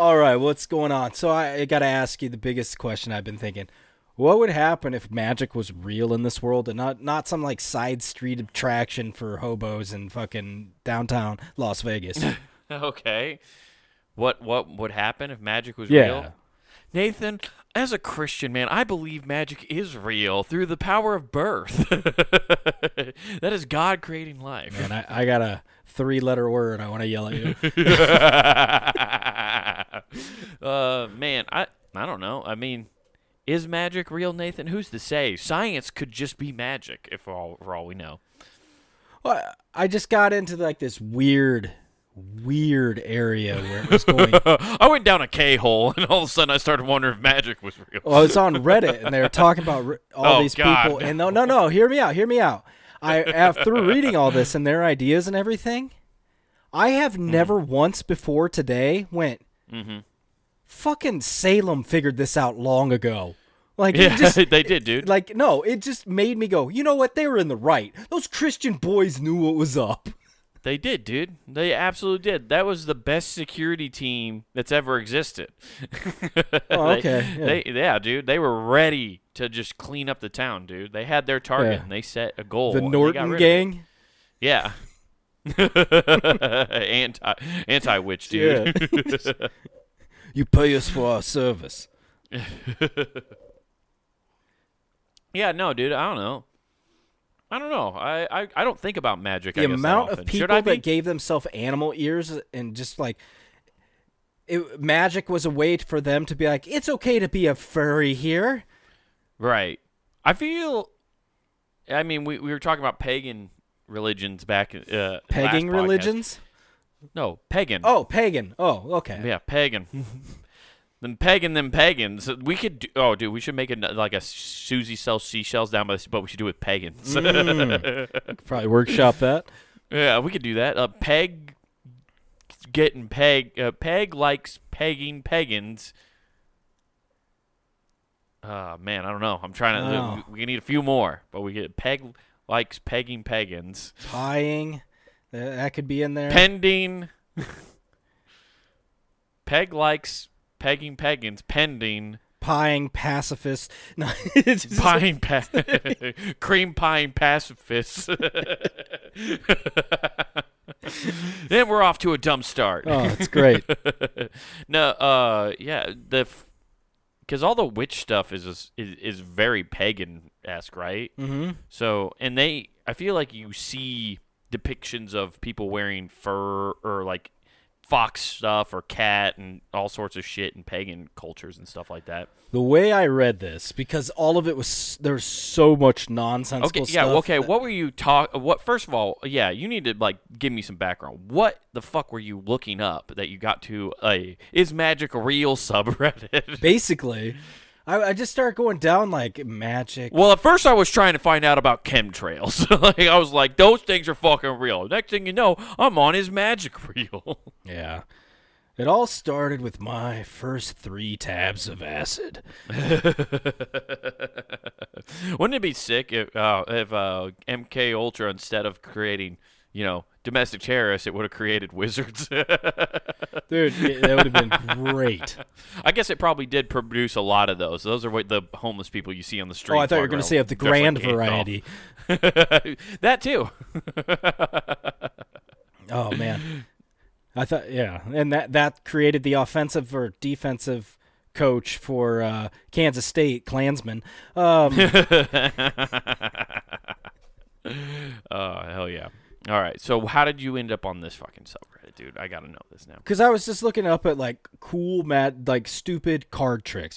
All right, what's going on? So I, I got to ask you the biggest question I've been thinking. What would happen if magic was real in this world and not not some like side street attraction for hobos in fucking downtown Las Vegas? okay. What what would happen if magic was Yeah. real? Nathan, as a Christian man, I believe magic is real through the power of birth. that is God creating life. Man, I, I got a three letter word I want to yell at you. uh, man, I I don't know. I mean, is magic real, Nathan? Who's to say? Science could just be magic, if all for all we know. Well, I just got into like this weird, weird area where it was going. I went down a K hole, and all of a sudden I started wondering if magic was real. Well, it's on Reddit, and they were talking about all Oh, these God, people. And no, no, no. Hear me out. Hear me out. I after reading all this and their ideas and everything, I have never once before today went. Mm-hmm. Fucking Salem figured this out long ago. Like yeah, just. they did, dude. Like no, it just made me go. You know what? They were in the right. Those Christian boys knew what was up. They did, dude. They absolutely did. That was the best security team that's ever existed. Oh, They- okay, yeah. They, yeah, dude. They were ready to just clean up the town, dude. They had their target Yeah. and they set a goal. The they Norton rid of it. gang. Yeah. anti anti witch, dude. Yeah. you pay us for our service. Yeah, no, dude. I don't know. I don't know. I, I, I don't think about magic. the I guess, that amount of people Should I be? that gave themselves animal ears and just like it, magic was a way for them to be like it's okay to be a furry here Right. I feel. I mean, we, we were talking about pagan religions back. Uh, pegging religions No, pagan. oh pagan oh okay yeah, pagan. them pagan, them pagans. We could. Do, oh, dude, we should make it like a Susie sells seashells down by the, but we should do it with pagans. Mm. probably workshop that yeah, we could do that. Uh, peg getting peg. Uh, peg likes pegging pagans. Uh man, I don't know. I'm trying to. Oh. We, we need a few more, but we get peg likes pegging pagans. tying that, could be in there Pending. Peg likes pegging pagans. Pending. pieing pacifists no Pine pa- cream pine pacifists. then we're off to a dumb start. oh it's great no, uh, yeah, the because all the witch stuff is is, is very pagan esque, right? mm-hmm. So, and they, I feel like you see depictions of people wearing fur or like fox stuff or cat and all sorts of shit and pagan cultures and stuff like that. the way i read this because all of it was there's so much nonsensical Okay, yeah, stuff okay. that- What were you talk? What first of all, yeah, you need to like give me some background. What the fuck were you looking up that you got to a is magic real subreddit? basically I, I just started going down like magic well, at first I was trying to find out about chemtrails. like I was like, those things are fucking real. Next thing you know, I'm on his magic reel. Yeah. It all started with my first three tabs of acid. Wouldn't it be sick if uh, if uh, MK Ultra instead of creating you know domestic terrorists, it would have created wizards? Dude, that would have been great. I guess it probably did produce a lot of those. Those are what the homeless people you see on the street. Oh, I thought you were going to say of the grand variety. that too. Oh, man. I thought, yeah. And that, that created the offensive or defensive coach for uh, Kansas State, Klansman. Um, Oh hell yeah! All right, so how did you end up on this fucking subreddit, dude? I gotta know this now. Because I was just looking up at like cool, mad, like stupid card tricks,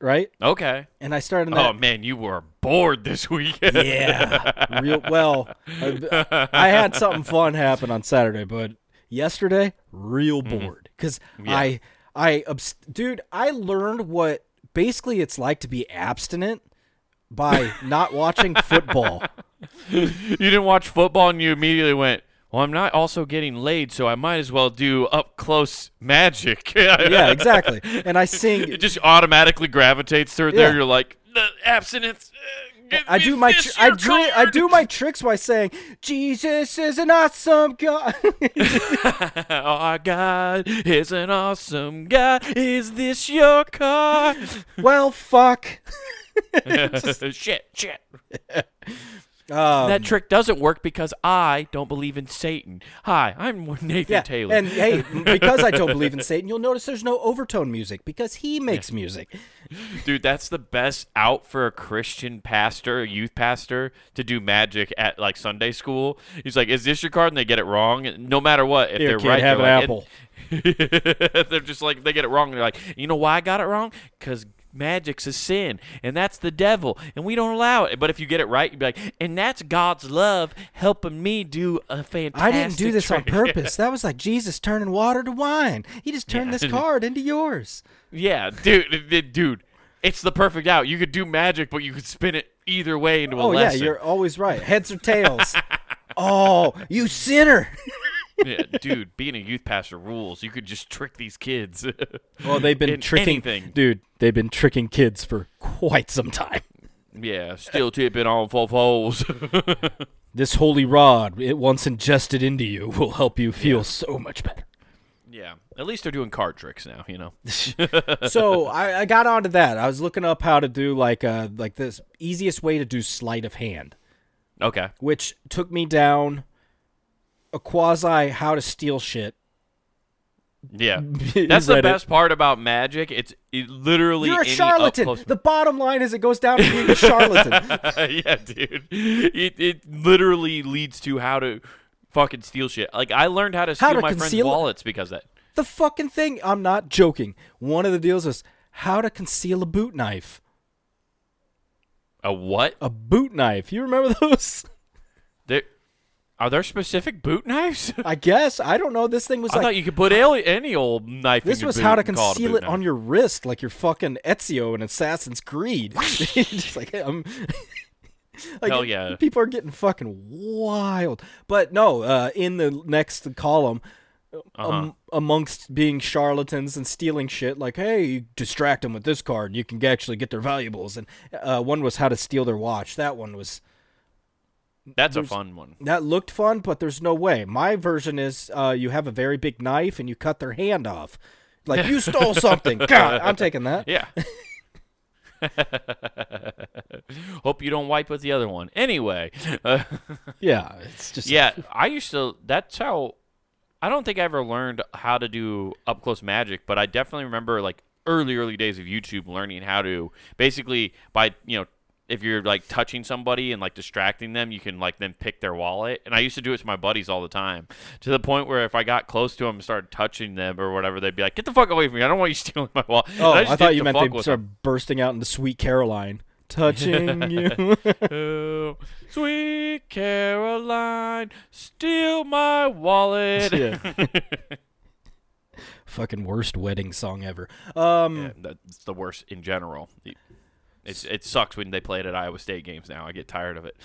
right? Okay. And I started in Oh man, you were bored this week. Yeah, real well. I, I had something fun happen on Saturday, but yesterday, real mm-hmm. bored because Yeah. I, I, abs- dude, I learned what basically it's like to be abstinent by not watching football. You didn't watch football, and you immediately went. Well, I'm not also getting laid, so I might as well do up close magic. Yeah, exactly. And I sing. It just automatically gravitates through there. You're like, "The abstinence, uh, I do my tr- I, dri- I do my tricks by saying Jesus is an awesome God. Our God is an awesome God. Is this your car? well, fuck. shit, shit. Um, that trick doesn't work because I don't believe in Satan. Hi, I'm Nathan yeah, Taylor. and hey, because I don't believe in Satan, you'll notice there's no overtone music because he makes music. Dude, that's the best out for a Christian pastor, a youth pastor, to do magic at like Sunday school. He's like, "Is this your card?" And they get it wrong. No matter what, if Here, they're right, have they're an like, apple. they're just like they get it wrong. They're like, "You know why I got it wrong? Because magic's a sin, and that's the devil, and we don't allow it." But if you get it right, you'd be like, "And that's God's love helping me do a fantastic." I didn't do this on purpose. That was like Jesus turning water to wine. He just turned Yeah. this card into yours. Yeah, dude, dude, it's the perfect out. You could do magic, but you could spin it either way into a Oh yeah, you're always right. Heads or tails. oh, you sinner. Yeah, dude, being a youth pastor rules. You could just trick these kids. Well, they've been In tricking, anything. dude. They've been tricking kids for quite some time. yeah, still tipping on full foals. This holy rod, it once ingested into you, will help you feel so much better. yeah, at least they're doing card tricks now. You know. so I, I got onto that. I was looking up how to do like uh like this easiest way to do sleight of hand, Okay. which took me down a quasi how to steal shit. Yeah, that's the best part about magic. It's it literally You're a charlatan. The bottom line is it goes down to being a charlatan. yeah, dude. It it literally leads to how to fucking steal shit. Like I learned how to How steal to my friends' wallets because of that. the fucking thing. I'm not joking. One of the deals was how to conceal a boot knife. A what? A boot knife. You remember those? Are there specific boot knives? I guess. I don't know. This thing was I like thought you could put ali- any old knife. This in your was how to and call a conceal it on your wrist, like your fucking Ezio in Assassin's Creed. Just like I'm. like, Hell yeah. People are getting fucking wild. But no, uh, in the next column, Uh-huh. um, amongst being charlatans and stealing shit, like, hey, you distract them with this card, you can actually get their valuables. And uh, one was how to steal their watch. That one was That's a fun one. that looked fun, but there's no way. My version is uh, you have a very big knife and you cut their hand off. Like you stole something. God, I'm taking that. Yeah. Hope you don't wipe with the other one. Anyway, uh, Yeah, it's just yeah, I used to. That's how. I don't think I ever learned how to do up close magic, but I definitely remember like early, early days of YouTube learning how to basically by you know if you're like touching somebody and like distracting them, you can like then pick their wallet. And I used to do it to my buddies all the time, to the point where if I got close to them and started touching them or whatever, they'd be like, "Get the fuck away from me! I don't want you stealing my wallet." Oh, just I did thought you meant they with started bursting out into Sweet Caroline, touching you. Oh, sweet Caroline, steal my wallet. Yeah. Fucking worst wedding song ever. Um, Yeah, that's the worst in general. It's, it sucks when they play it at Iowa State games now. I get tired of it.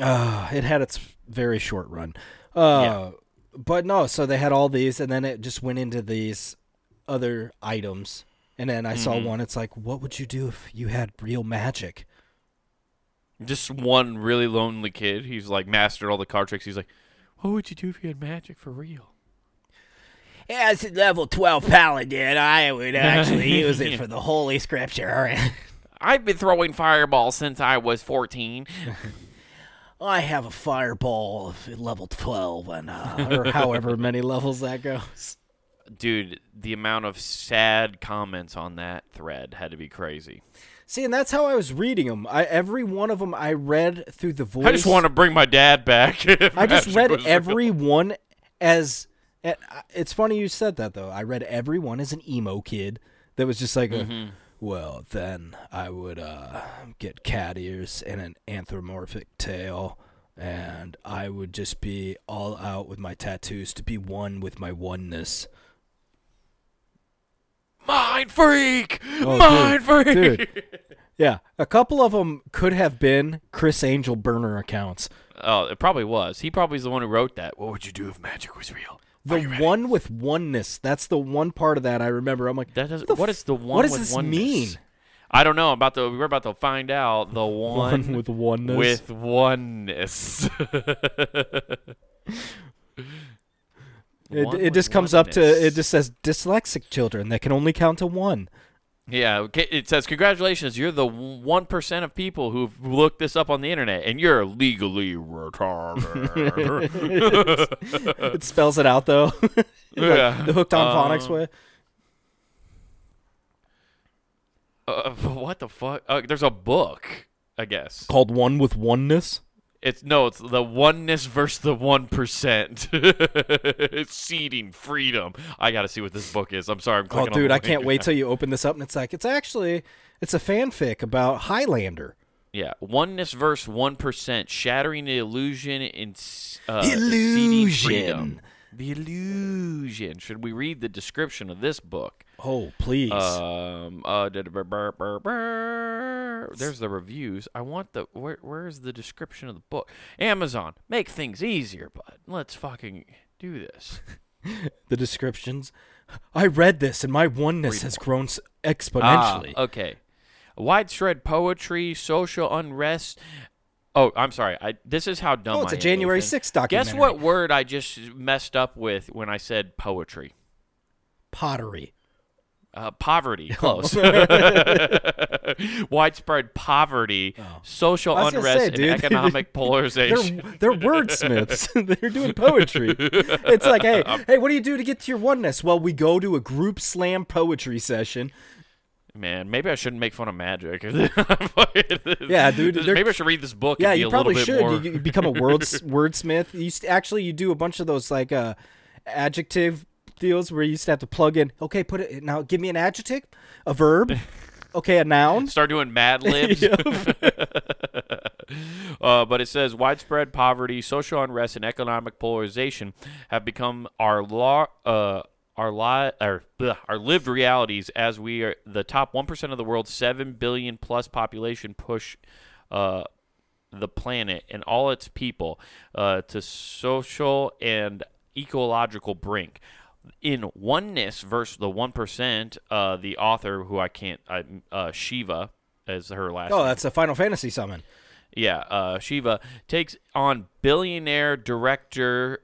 uh, it had its very short run. Uh, Yeah. But no, so they had all these, and then it just went into these other items. And then I saw Mhm. one. It's like, what would you do if you had real magic? Just one really lonely kid. He's like mastered all the card tricks. He's like, what would you do if you had magic for real? As a level 12 paladin, I would actually use it for the Holy Scripture. I've been throwing fireballs since I was 14. I have a fireball of level 12, and uh, or however many levels that goes. Dude, the amount of sad comments on that thread had to be crazy. See, and that's how I was reading them. I, every one of them I read through the voice. I just want to bring my dad back. I just read was real. every one as. It's funny you said that though. I read every one as an emo kid that was just like, a, Mm-hmm. Well, then I would uh, get cat ears and an anthropomorphic tail, and I would just be all out with my tattoos to be one with my oneness. Mind freak! Oh, Mind freak! Dude, yeah, a couple of them could have been Criss Angel burner accounts. Oh, it probably was. He probably is the one who wrote that. What would you do if magic was real? The one with oneness. That's the one part of that I remember. I'm like, That does, the what f- is the one what does with this oneness? mean? I don't know. About the. we're about to find out the one, One with oneness. with oneness. it, One it just comes up to it just says dyslexic children that can only count to one. Yeah, it says congratulations. You're the one percent of people who've looked this up on the internet, and you're legally retarded. it spells it out though. Like, Yeah. the hooked on phonics Uh, way. uh, what the fuck? Uh, there's a book, I guess. Called one with oneness. It's no, it's the oneness versus the one percent. it's seeding freedom. I got to see what this book is. I'm sorry, I'm Oh, clicking on dude, I can't wait till you open this up and it's like it's actually it's a fanfic about Highlander. Yeah, oneness versus one percent, shattering the illusion s- uh, seeding freedom. Illusion. The illusion. Should we read the description of this book? Oh, please. Um. Uh. da- da- bur- bur- bur- bur. There's the reviews. I want the where. Where's the description of the book? Amazon, make things easier, bud. Let's fucking do this. the descriptions. I read this and my oneness has grown exponentially. Ah, okay. Widespread poetry, social unrest. Oh, I'm sorry. I this is how dumb oh, it's a January 6th documentary. Guess what word I just messed up with when I said poetry? Pottery. Uh, poverty. Close. Widespread poverty, social Oh. I unrest, say, and economic polarization. They're they're wordsmiths. they're doing poetry. It's like, hey, hey, what do you do to get to your oneness? Well, we go to a group slam poetry session. Man, maybe I shouldn't make fun of magic. Yeah, dude, Maybe I should read this book. Yeah, and be you a probably little bit should. More... You, you become a words wordsmith. You actually you do a bunch of those like uh adjective deals where you used to have to plug in. Okay, put it now. Give me an adjective, a verb. Okay, a noun. Start doing Mad Libs. uh, but it says widespread poverty, social unrest, and economic polarization have become our law. Uh, our li- or, bleh, our lived realities as we are the top 1% of the world's 7 billion plus population push uh, the planet and all its people uh, to social and ecological brink. In oneness versus the one percent, uh, the author who I can't, I, uh, Shiva, as her last. Oh, name. that's a Final Fantasy summon. Yeah, uh, Shiva takes on billionaire director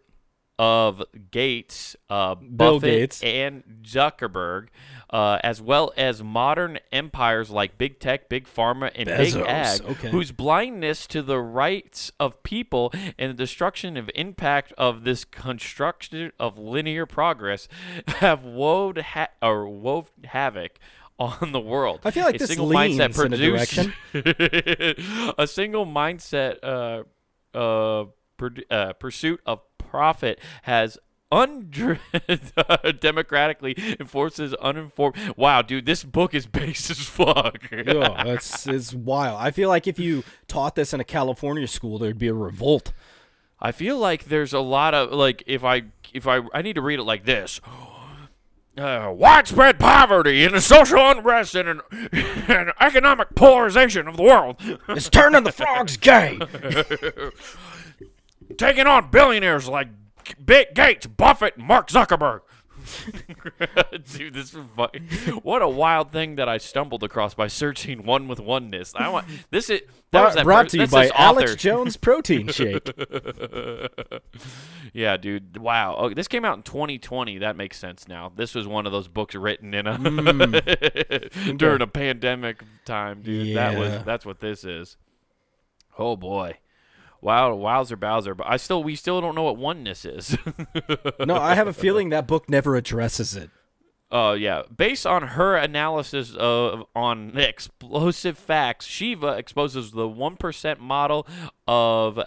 of Gates, uh, Bill Buffett Gates. and Zuckerberg, uh, as well as modern empires like big tech, big pharma, and big Bezos, ag, okay. whose blindness to the rights of people and the destruction of impact of this construction of linear progress have wove ha- or wove havoc on the world. I feel like a this single mindset in a produced- a single mindset uh, uh, uh, pursuit of profit has undemocratically enforces uninformed. Wow, dude, this book is base as fuck. Oh, that's it's wild. I feel like if you taught this in a California school, there'd be a revolt. I feel like there's a lot of like if I if I I need to read it like this. Uh, widespread poverty and the social unrest and, an, and economic polarization of the world, It's turning the frogs gay. Taking on billionaires like Bill Gates, Buffett, Mark Zuckerberg. Dude, this is fu- what a wild thing that I stumbled across by searching one with oneness. I want this is that was Brought, that brought per- to you by Alex. Jones Protein Shake. Yeah, dude. Wow. Oh, this came out in 2020. That makes sense now. This was one of those books written in a hmm. during a pandemic time, dude. That was that's what this is. Oh boy. Wow, wowzer bowser. But I still we still don't know what oneness is. No, I have a feeling that book never addresses it. Uh, yeah. Based on her analysis of on explosive facts, Shiva exposes the one percent model of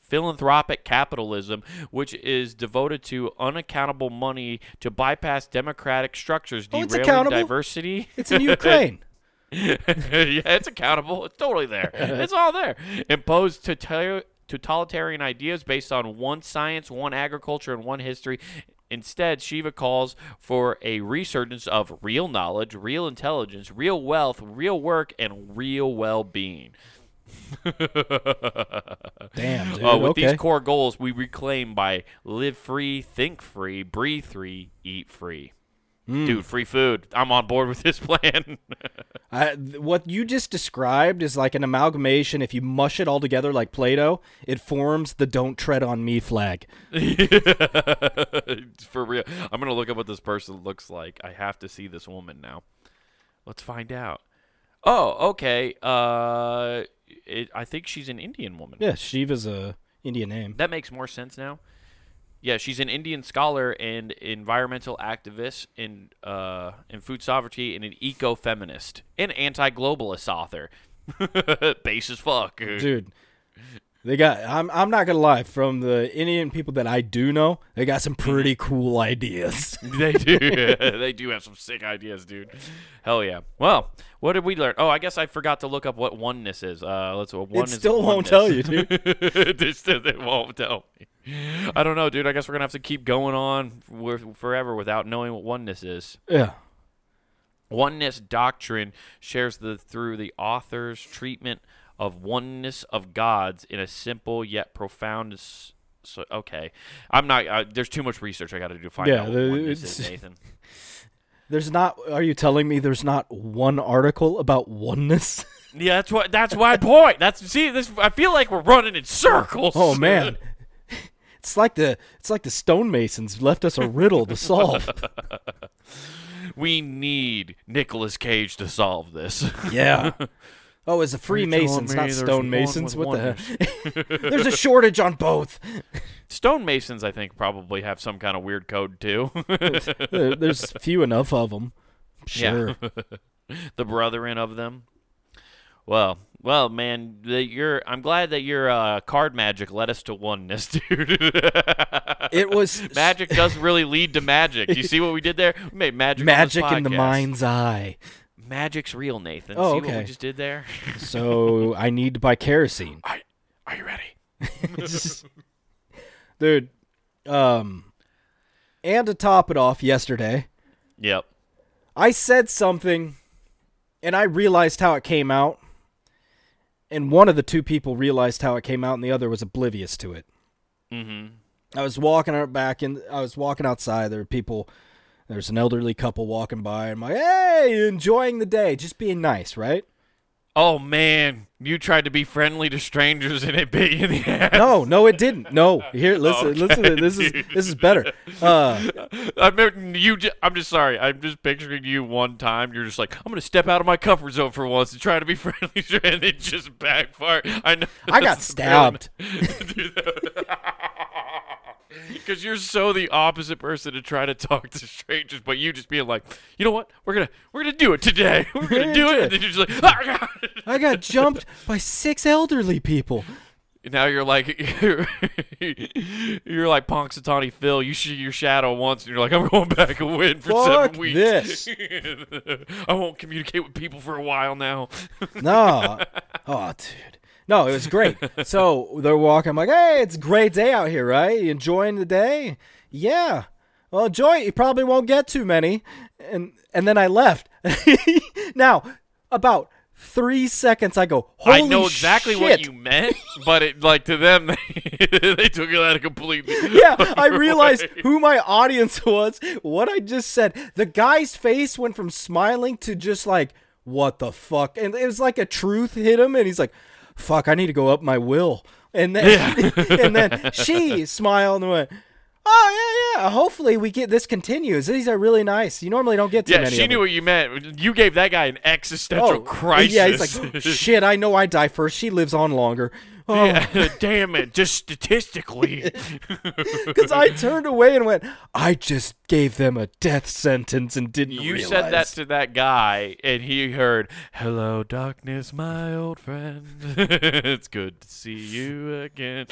philanthropic capitalism, which is devoted to unaccountable money to bypass democratic structures, Oh, derailing accountable. diversity. It's in Ukraine. yeah, it's accountable. It's totally there. it's all there. Imposed tota- totalitarian ideas based on one science, one agriculture, and one history. Instead, Shiva calls for a resurgence of real knowledge, real intelligence, real wealth, real work, and real well-being. Damn, dude. Uh, with okay. these core goals, we reclaim by live free, think free, breathe free, eat free. Dude, free food. I'm on board with this plan. I, what you just described is like an amalgamation. If you mush it all together like Play-Doh, it forms the "Don't Tread on Me" flag. For real. I'm going to look up what this person looks like. I have to see this woman now. Let's find out. Oh, okay. Uh, it, I think she's an Indian woman. Yeah, Shiva's a Indian name. That makes more sense now. Yeah, she's an Indian scholar and environmental activist in uh, in food sovereignty and an eco-feminist and anti-globalist author. Base as fuck. Dude, they got. I'm. I'm not gonna lie. From the Indian people that I do know, they got some pretty cool ideas. they do. they do have some sick ideas, dude. Hell yeah. Well, what did we learn? Oh, I guess I forgot to look up what oneness is. Uh, let's. What one it still won't tell you, dude. it still it won't tell me. I don't know, dude. I guess we're gonna have to keep going on forever without knowing what oneness is. Yeah. Oneness doctrine shares the through the author's treatment of oneness of gods in a simple yet profound. So okay, I'm not. Uh, there's too much research I got to do to find Yeah, out what oneness is, Nathan. There's not. Are you telling me there's not one article about oneness? Yeah, that's what. That's my point. That's see. This. I feel like we're running in circles. Oh man. It's like the it's like the stonemasons left us a riddle to solve. we need Nicolas Cage to solve this. Yeah. Oh, it's a Freemasons, not there's one stonemasons. What the heck? There's a shortage on both. Stonemasons, I think, probably have some kind of weird code too. There- There's few enough of them. Sure. the brethren of them. Well, well, man, the, you're. I'm glad that your uh, card magic led us to oneness, dude. It was magic does really lead to magic. You see what we did there? We made magic. on this magic in the mind's eye. Magic's real, Nathan. Oh, see what okay. we just did there? So I need to buy kerosene. I, are you ready? Dude, um and to top it off yesterday, Yep. I said something and I realized how it came out. And one of the two people realized how it came out and the other was oblivious to it. Mm-hmm. I was walking out back and I was walking outside. There were people there's an elderly couple walking by. And I'm like, hey, enjoying the day, just being nice, right? Oh man, you tried to be friendly to strangers and it bit you in the ass. No, no, it didn't. No, here, listen, listen. To, this is this is better. Uh, I mean, you. Just, I'm just sorry. I'm just picturing you one time. You're just like, I'm gonna step out of my comfort zone for once and try to be friendly, and it just backfired. I know. I got stabbed. Because you're so the opposite person to try to talk to strangers, but you just being like, you know what? We're gonna we're gonna do it today. We're gonna do it. And then you're just like, oh, God. I got jumped by six elderly people. Now you're like you're, you're like Punxsutawney Phil. You see your shadow once, and you're like, I'm going back and win for Fuck seven weeks. this. I won't communicate with people for a while now. No, oh, dude. No, it was great. So they're walking. I'm like, hey, it's a great day out here, right? You enjoying the day? Yeah. Well, enjoy it. You probably won't get too many. And and then I left. now, about three seconds, I go, Holy I know exactly shit. what you meant, but it like to them they, they took it out of completely. yeah, I realized who my audience was, what I just said. The guy's face went from smiling to just like, what the fuck? And it was like a truth hit him, and he's like, fuck, I need to go up my will. And then, and then she smiled and went, oh, yeah, yeah, hopefully we get this continues. These are really nice. You normally don't get too Yeah, many she of knew what you meant. You gave that guy an existential crisis. Oh, Yeah, he's like, shit, I know I die first. She lives on longer. Oh, Yeah, um, damn it! Just statistically, Because I turned away and went, I just gave them a death sentence and didn't you realize. said that to that guy, and he heard, "Hello, darkness, my old friend. it's good to see you again."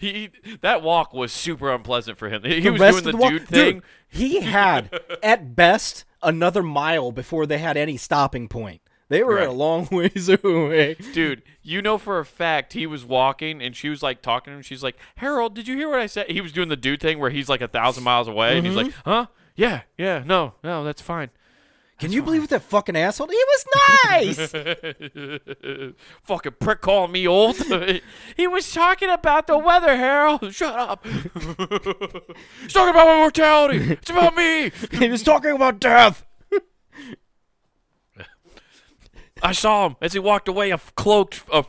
he that walk was super unpleasant for him. He The was doing of the walk- dude thing. he had, at best, another mile before they had any stopping point. They were Right. a long ways away. Dude, you know for a fact he was walking and she was like talking to him. She's like, Harold, did you hear what I said? He was doing the dude thing where he's like a thousand miles away and he's like, Mm-hmm. huh? Yeah, yeah, no, no, that's fine. Can you believe what that fucking asshole? He was nice. Fucking prick calling me old. he was talking about the weather, Harold. Shut up. He's talking about my mortality. It's about me. he was talking about death. I saw him as he walked away. A cloak, a,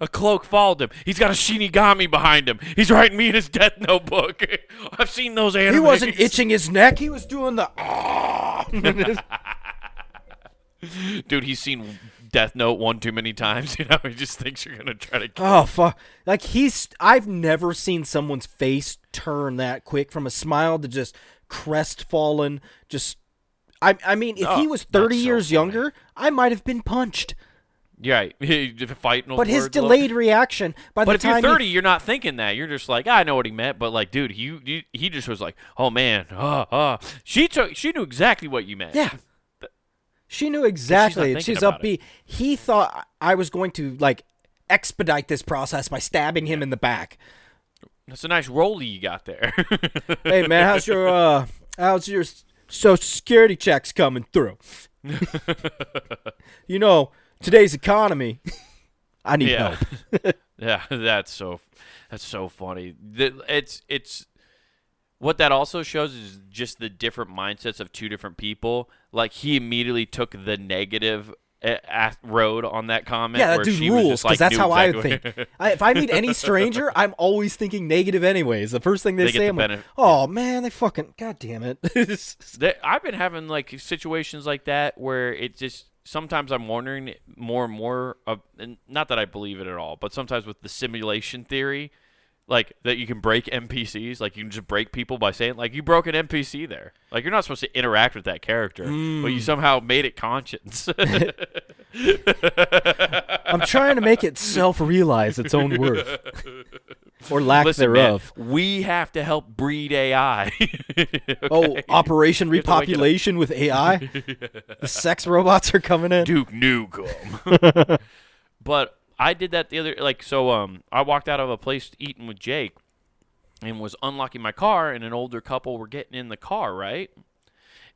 a cloak followed him. He's got a Shinigami behind him. He's writing me in his death notebook. I've seen those animes. He wasn't itching his neck. He was doing the. Ah, Dude, he's seen Death Note one too many times. You know, he just thinks you're gonna try to. Kill Oh fuck! Like he's. I've never seen someone's face turn that quick from a smile to just crestfallen. Just. I. I mean, if oh, he Oh, was thirty so years funny. younger, I might have been punched. Yeah, fighting. But his delayed reaction by But the if you're time he- 30, you're not thinking that. You're just like, I know what he meant. But like, dude, he he, he just was like, oh man, uh, uh. She took, she knew exactly what you meant. Yeah. She knew exactly. She's about upbeat. He thought I was going to like expedite this process by stabbing him in the back. that's a nice rollie you got there. Hey man, how's your uh how's your social security checks coming through? you know, today's economy. I need yeah, help. yeah, that's so that's so funny. It's it's what that also shows is just the different mindsets of two different people. Like he immediately took the negative road on that comment. Yeah, that dude rules because like, that's how I exactly- think. I, if I meet any stranger, I'm always thinking negative anyways. The first thing they, They say, the I'm like, "Oh man, they fucking god damn it." I've been having like situations like that where it just sometimes I'm wondering more and more of, and not that I believe it at all, but sometimes with the simulation theory, like that you can break NPCs, like you can just break people by saying like you broke an NPC there, like you're not supposed to interact with that character, but Mm. you somehow made it conscience. I'm trying to make it self-realize its own worth or lack Listen, man, thereof. we have to help breed AI. Oh, Operation You have to wake it up. Repopulation with AI. the sex robots are coming in. Duke Nukem. but I did that the other like so um I walked out of a place eating with Jake and was unlocking my car and an older couple were getting in the car, right?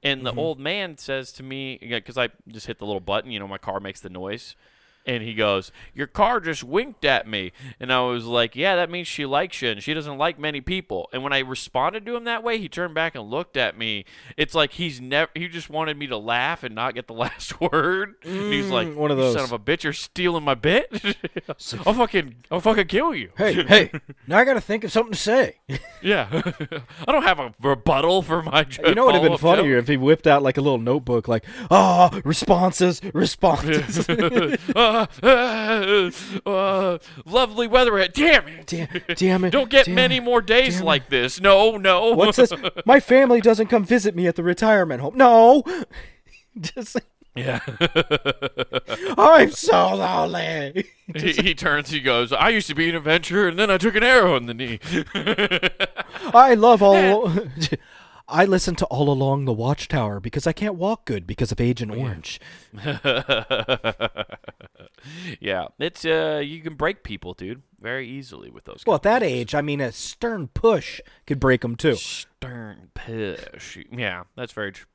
And the Mm-hmm. old man says to me because I just hit the little button, you know, my car makes the noise. And he goes, "Your car just winked at me." And I was like, "Yeah, that means she likes you, and she doesn't like many people." And when I responded to him that way, he turned back and looked at me. It's like he's never. He just wanted me to laugh and not get the last word. and he's like, Mm, one of those. son of a bitch, you're stealing my bit. I'll fucking, I'll fucking kill you." Hey, hey! Now I got to think of something to say. Yeah, I don't have a rebuttal for my. Joke. You know what would have been funnier if he whipped out like a little notebook, like, ah, responses, responses. Uh, uh, uh, lovely weather. Damn it! damn, damn it! Don't get damn many it. more days like this. No, no. What's this? My family doesn't come visit me at the retirement home. No, just Yeah. I'm so lonely. he, he turns. He goes. I used to be an adventurer, and then I took an arrow in the knee. I love all. I listen to All Along the Watchtower because I can't walk good because of Agent Orange. yeah, it's uh, you can break people, dude, very easily with those. Well, at that age, I mean, a stern push could break them too. Stern push. Yeah, that's very true.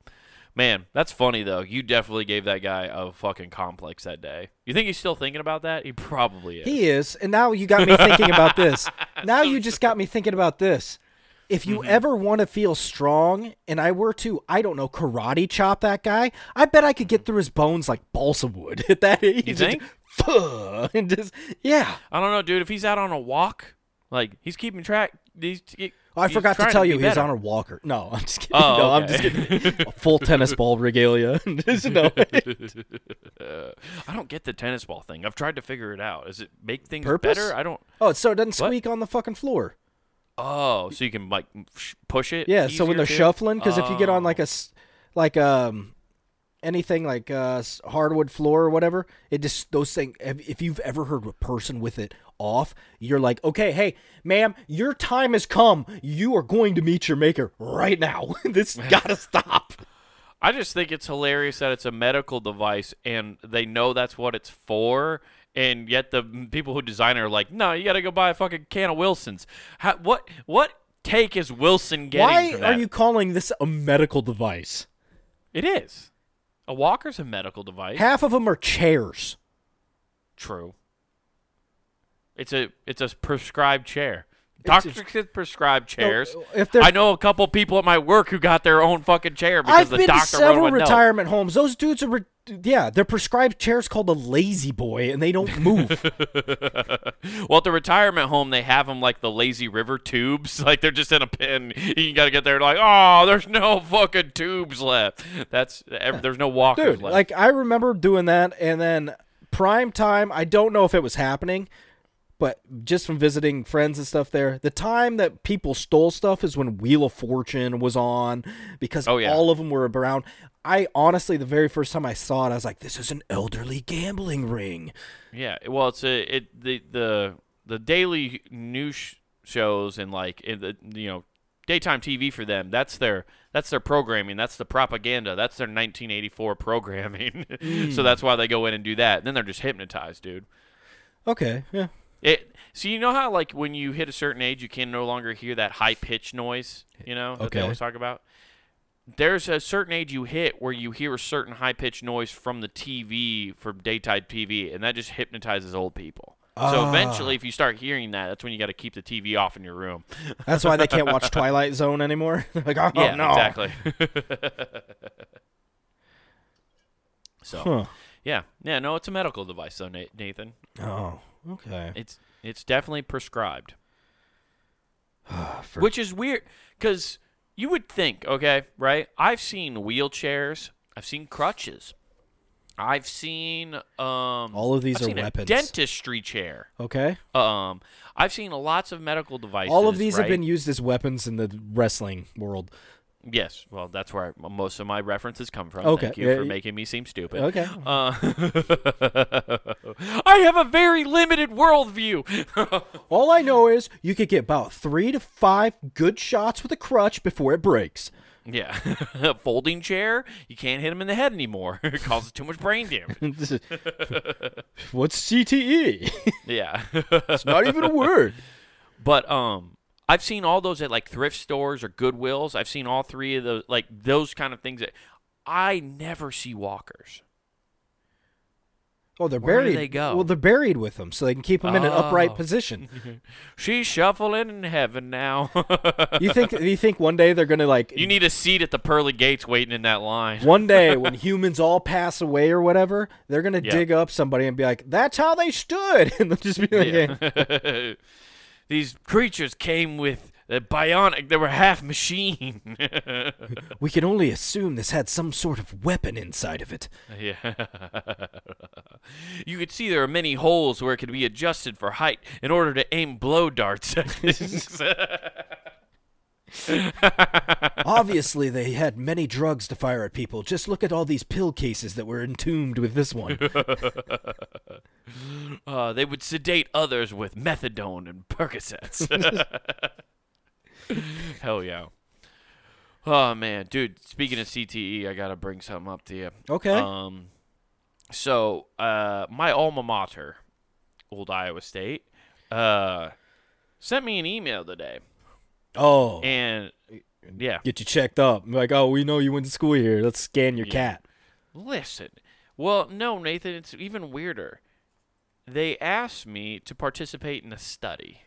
Man, that's funny though. You definitely gave that guy a fucking complex that day. You think he's still thinking about that? He probably is. He is, and now you got me thinking about this. Now you just got me thinking about this. If you Mm-hmm. ever want to feel strong, and I were to, I don't know, karate chop that guy, I bet I could get through his bones like balsa wood at that age. You think? Fuh, and just yeah. I don't know, dude. If he's out on a walk, like he's keeping track. He's, he- Oh, I forgot to tell be you, he's on a walker. No, I'm just kidding. Oh, no, I'm just kidding. A full tennis ball regalia. Just no. Uh, I don't get the tennis ball thing. I've tried to figure it out. Does it make things Purpose? better? I don't. Oh, so it doesn't What? squeak on the fucking floor. Oh, so you can like push it. Yeah, so when they're too? shuffling, because if you get on Oh. like a like um, anything like uh hardwood floor or whatever, it just those things. If if you've ever heard a person with it off, you're like, okay, hey, ma'am, your time has come. You are going to meet your maker right now. this gotta stop. I just think it's hilarious that it's a medical device and they know that's what it's for, and yet the people who design it are like, no, you got to go buy a fucking can of Wilson's. How, what what take is Wilson getting? Why are you calling this a medical device? It is. A walker's a medical device. Half of them are chairs. True. It's a it's a prescribed chair. Doctors can prescribe chairs. if I know a couple people at my work who got their own fucking chair because I've the been to doctor wrote several them a note. retirement homes. Those dudes are, re- yeah, they're prescribed chairs called a lazy boy, and they don't move. well, at the retirement home, they have them like the lazy river tubes. Like they're just in a pin. You got to get there. Like, oh, there's no fucking tubes left. That's ev- there's no walkers Dude, left. like I remember doing that, and then prime time. I don't know if it was happening, but just from visiting friends and stuff there, the time that people stole stuff is when Wheel of Fortune was on because Oh, yeah. all of them were around. I honestly, the very first time I saw it, I was like, "This is an elderly gambling ring." Yeah, well, it's a it the the the daily news sh- shows and like in the you know daytime TV for them. That's their that's their programming. That's the propaganda. That's their 1984 programming. Mm. so that's why they go in and do that. And then they're just hypnotized, dude. Okay, yeah, It so you know how like when you hit a certain age, you can no longer hear that high pitched noise. You know that they Okay. always talk about. There's a certain age you hit where you hear a certain high pitched noise from the TV for daytime TV, and that just hypnotizes old people. So Ah. eventually, if you start hearing that, that's when you got to keep the TV off in your room. that's why they can't watch Twilight Zone anymore. like, oh yeah, no, exactly. so Huh. yeah, yeah, no, it's a medical device though, Nathan. Oh, okay. It's it's definitely prescribed. For- Which is weird because you would think, okay, right? I've seen wheelchairs, I've seen crutches, I've seen um, All of these I've are weapons. A dentistry chair. okay. Um, I've seen lots of medical devices. All of these have been used as weapons in the wrestling world. Yes, well, that's where I, most of my references come from. Okay, Thank you yeah, for making me seem stupid. Okay. Uh, I have a very limited worldview. All I know is you could get about three to five good shots with a crutch before it breaks. yeah, a folding chair. You can't hit him in the head anymore. it causes too much brain damage. What's CTE? Yeah. it's not even a word. But um, I've seen all those at like thrift stores or Goodwills. I've seen all three of those, like those kind of things. That I never see walkers. Oh, they're Where do buried. they go? Well, they're buried with them, so they can keep them in an upright Oh. position. She's shuffling in heaven now. You think? You think one day they're gonna like? you need a seat at the pearly gates waiting in that line. one day when humans all pass away or whatever, they're gonna Yeah. dig up somebody and be like, "That's how they stood," and they'll just be like, Yeah. These creatures came with the bionic. They were half machine. "We can only assume this had some sort of weapon inside of it." yeah. you could see there are many holes where it could be adjusted for height in order to aim blow darts at things. Obviously, they had many drugs to fire at people. Just look at all these pill cases that were entombed with this one. uh, they would sedate others with methadone and Percocets. Hell yeah. Oh man, dude. Speaking of CTE, I gotta bring something up to you. Okay. Um, so uh, my alma mater, old Iowa State, uh, sent me an email today, oh, and yeah, get you checked up. Like, oh, we know you went to school here. Let's scan your Yeah. cat. listen. Well, no, Nathan, it's even weirder. They asked me to participate in a study.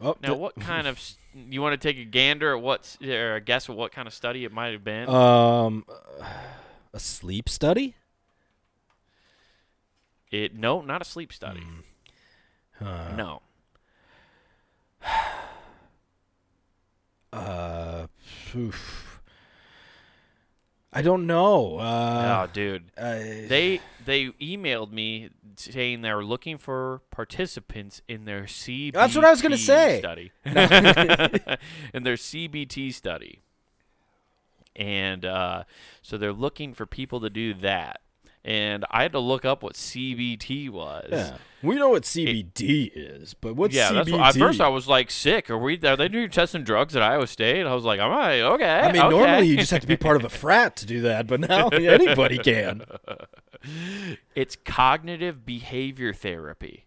Oh, Now, th- what kind of you want to take a gander at what s- or a guess at what kind of study it might have been? Um, a sleep study. it no, not a sleep study. Uh, no. Uh, oof. I don't know. Uh, oh, dude. uh, They they emailed me saying they're looking for participants in their CBT That's what I was gonna say. study. in their CBT study. And uh, so they're looking for people to do that. And I had to look up what CBT was. yeah. We know what CBD is, but what's yeah, CBD? that's what, at first I was like sick. Are we? Are they doing testing drugs at Iowa State? I was like, am I okay? I mean, okay. normally you just have to be part of a frat to do that, but now anybody can. It's cognitive behavior therapy.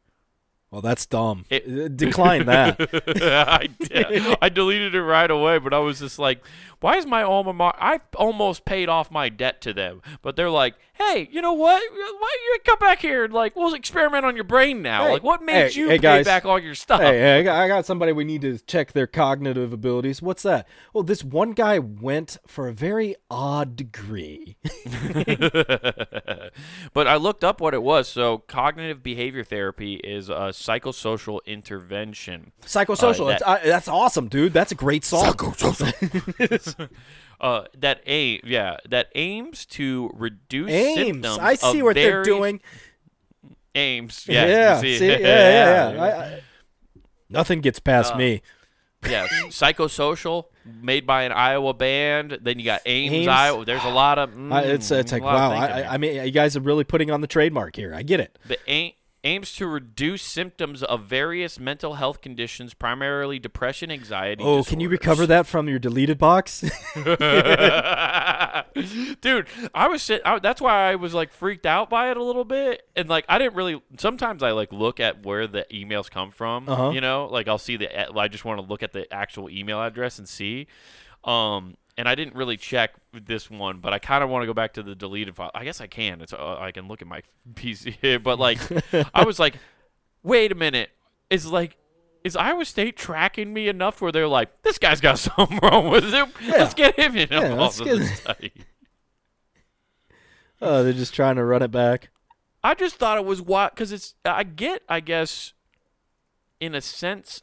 Well, that's dumb. It- Uh, Decline that. I, did- I deleted it right away, but I was just like, why is my alma mater? I almost paid off my debt to them, but they're like, hey, you know what? Why don't you come back here and like we'll experiment on your brain now? Hey, like, what made hey, you hey, pay guys. back all your stuff? hey, hey, I got, somebody we need to check their cognitive abilities. What's that? Well, this one guy went for a very odd degree. but I looked up what it was. So, cognitive behavior therapy is a psychosocial intervention. Psychosocial. Uh, It's- I- that's awesome, dude. That's a great song. Uh, that aim, yeah, that aims to reduce Aims. symptoms. I see what they're doing. Aims, yeah, Yeah. see- see? Yeah, yeah, yeah. I, I, nothing gets past Uh, me. yeah, psychosocial, made by an Iowa band. Then you got Ames, Ames. Iowa. There's a lot of. Mm, I, it's it's like a lot of wow. I. I, I mean, you guys are really putting on the trademark here. I get it. the aim, aims to reduce symptoms of various mental health conditions, primarily depression, anxiety. Oh, can you recover that from your deleted box? Dude, I was sit. I, that's why I was like freaked out by it a little bit, and like I didn't really. Sometimes I like look at where the emails come from. Uh-huh. You know, like I'll see the. I just want to look at the actual email address and see. Um, and I didn't really check this one, but I kind of want to go back to the deleted file. I guess I can. It's uh, I can look at my PC, but like I was like, wait a minute, is like. Is Iowa State tracking me enough where they're like, this guy's got something wrong with him? Let's get him in Yeah, involved let's in the get- study. oh, they're just trying to run it back. I just thought it was what because it's I get I guess in a sense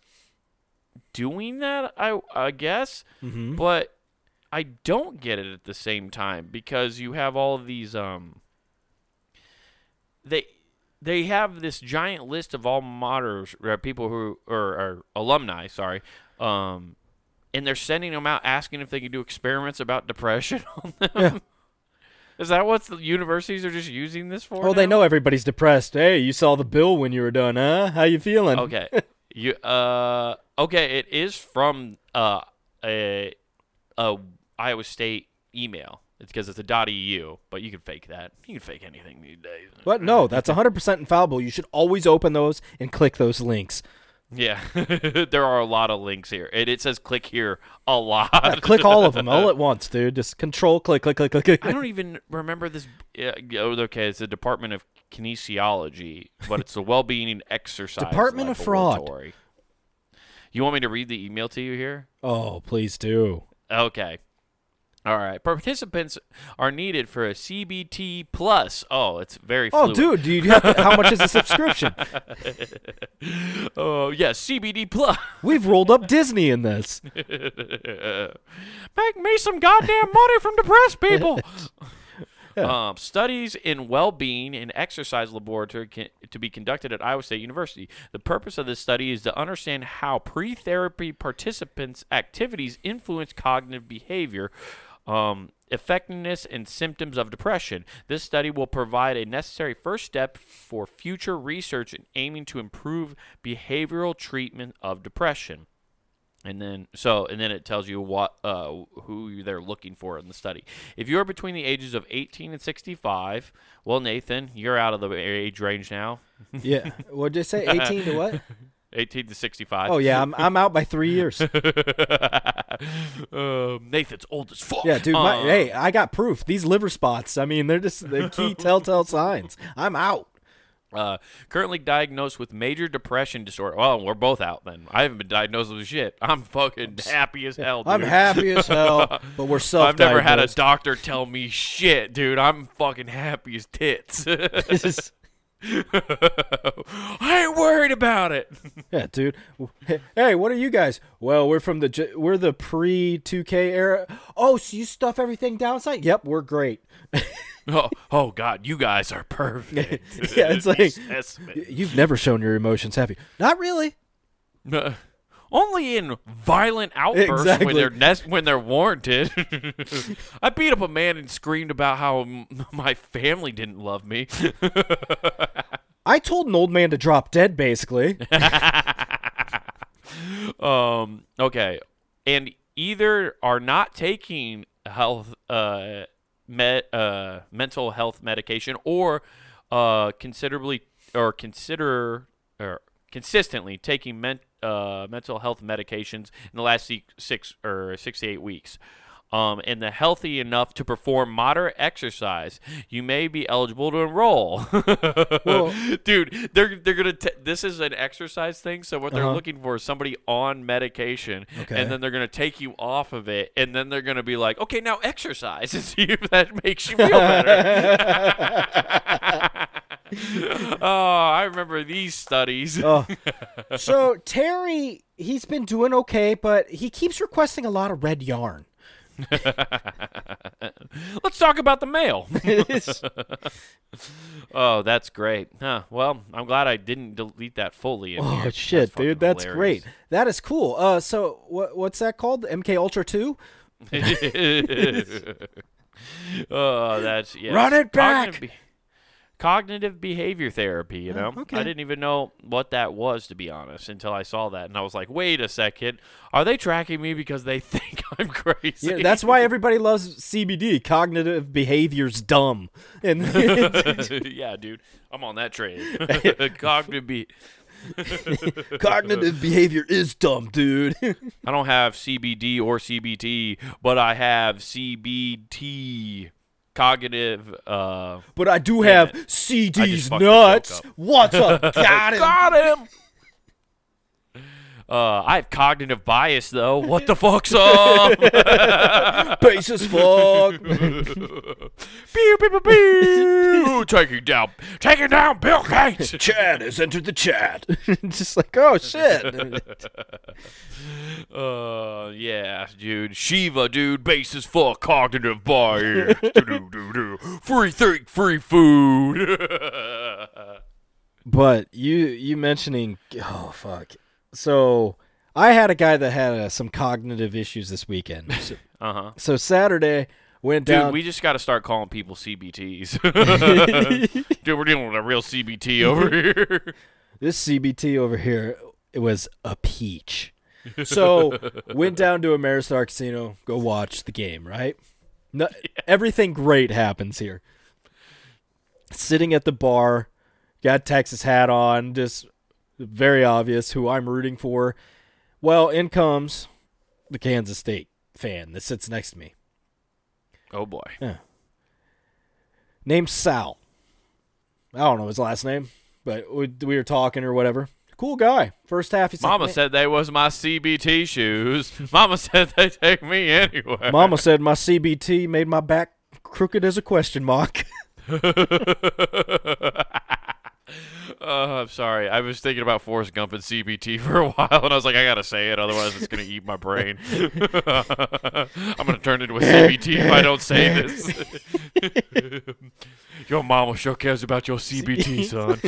doing that I I guess Mm-hmm. but I don't get it at the same time because you have all of these um they they have this giant list of alma maters or people who or, or alumni sorry um and they're sending them out asking if they can do experiments about depression on them. Yeah. Is that what the universities are just using this for? Oh, they know everybody's depressed. Hey, you saw the bill when you were done, huh? How you feeling? Okay. you uh okay, it is from uh a a Iowa State email. It's because it's a .eu, but you can fake that. You can fake anything these days. But no, that's 100% infallible. You should always open those and click those links. Yeah, there are a lot of links here, and it says click here a lot. Yeah, click all of them all at once, dude. Just control, click, click, click, click, click. I don't even remember this. Yeah, oh, okay, it's the Department of Kinesiology, but it's the Well-being and Exercise Department of Fraud. You want me to read the email to you here? Oh, please do. Okay. All right. Participants are needed for a CBT plus. Oh, it's very. Oh, fluid. dude, do you have to, how much is the subscription? Oh, yeah, CBD plus. We've rolled up Disney in this. Make me some goddamn money from depressed people. Um, studies in well-being and exercise laboratory can, to be conducted at Iowa State University. The purpose of this study is to understand how pre-therapy participants' activities influence cognitive behavior, um, effectiveness, and symptoms of depression. This study will provide a necessary first step for future research in aiming to improve behavioral treatment of depression. And then so and then it tells you what uh, who they're looking for in the study. If you're between the ages of 18 and 65, well Nathan, you're out of the age range now. Yeah. What'd you say? 18 to what? 18 to 65. Oh, yeah, I'm, I'm out by three years. um, Nathan's old as fuck. Yeah, dude. My, Uh, hey, I got proof. These liver spots, I mean, they're just the key telltale signs. I'm out. Uh, currently diagnosed with major depression disorder. Well, we're both out then. I haven't been diagnosed with shit. I'm fucking happy as hell. Dude. I'm happy as hell, but we're self I've never had a doctor tell me shit, dude. I'm fucking happy as tits. I ain't worried about it. Yeah, dude. Hey, what are you guys? Well, we're from the J- we're the pre 2K era. Oh, so you stuff everything downside? Yep, we're great. Oh, oh God, you guys are perfect. Yeah, it's like- You've never shown your emotions, have you? Not really. Uh, only in violent outbursts Exactly. when they're nec- when they're warranted. I beat up a man and screamed about how m- my family didn't love me. I told an old man to drop dead, basically. um. Okay, and either are not taking health uh med uh mental health medication or uh considerably or consider or consistently taking men- uh, mental health medications in the last six or six to eight weeks. Um, and the healthy enough to perform moderate exercise, you may be eligible to enroll. Well- Dude, they're they're gonna. T- this is an exercise thing, so what they're Uh-huh. looking for is somebody on medication, Okay. and then they're gonna take you off of it, and then they're gonna be like, okay, now exercise and see if that makes you feel better. oh, I remember these studies. Oh. so Terry, he's been doing okay, but he keeps requesting a lot of red yarn. Let's talk about the mail. oh, that's great. Huh. Well, I'm glad I didn't delete that fully. Oh here. shit, fucking dude, that's hilarious. great. That is cool. Uh, so what what's that called? MK Ultra Two? oh, that's yeah. Run it back! Cognitive, behavior therapy. You oh, know, okay. I didn't even know what that was to be honest until I saw that, and I was like, wait a second, are they tracking me because they think I'm crazy? Yeah, that's why everybody loves CBD. Cognitive behavior's dumb, and yeah, dude, I'm on that train. cognitive. Be- cognitive behavior is dumb, dude. I don't have CBD or CBT, but I have CBT. Cognitive. Uh, but I do have it. CD's just fucked the nuts. What's up? Got him. Got him. Uh, I have cognitive bias though. What the fuck's up? Base as fuck. pew, pew, pew, pew. Taking down, taking down Bill Gates. Chad has entered the chat. Just like, oh shit. Uh, yeah, dude. Shiva, dude. Base is full cognitive bias. Free think, free food. But you you mentioning oh fuck. So I had a guy that had uh, some cognitive issues this weekend. So, uh huh. so Saturday went Dude, down. we just got to start calling people CBTs. Dude, we're dealing with a real CBT over here. this CBT over here it was a peach. So went down to Ameristar Casino, go watch the game. Right, no, everything great happens here. Sitting at the bar, got Texas hat on, just very obvious who I'm rooting for. Well, in comes the Kansas State fan that sits next to me. Oh boy. named Sal. I don't know his last name, but we, we were talking or whatever. Cool guy. First half, he's Mama like, said they was my CBT shoes. Mama said they take me anywhere. Mama said my CBT made my back crooked as a question mark. Uh, I'm sorry. I was thinking about Forrest Gump and CBT for a while, and I was like, I gotta say it, otherwise it's gonna eat my brain. I'm gonna turn into a CBT if I don't say this. your mama sure cares about your CBT, son.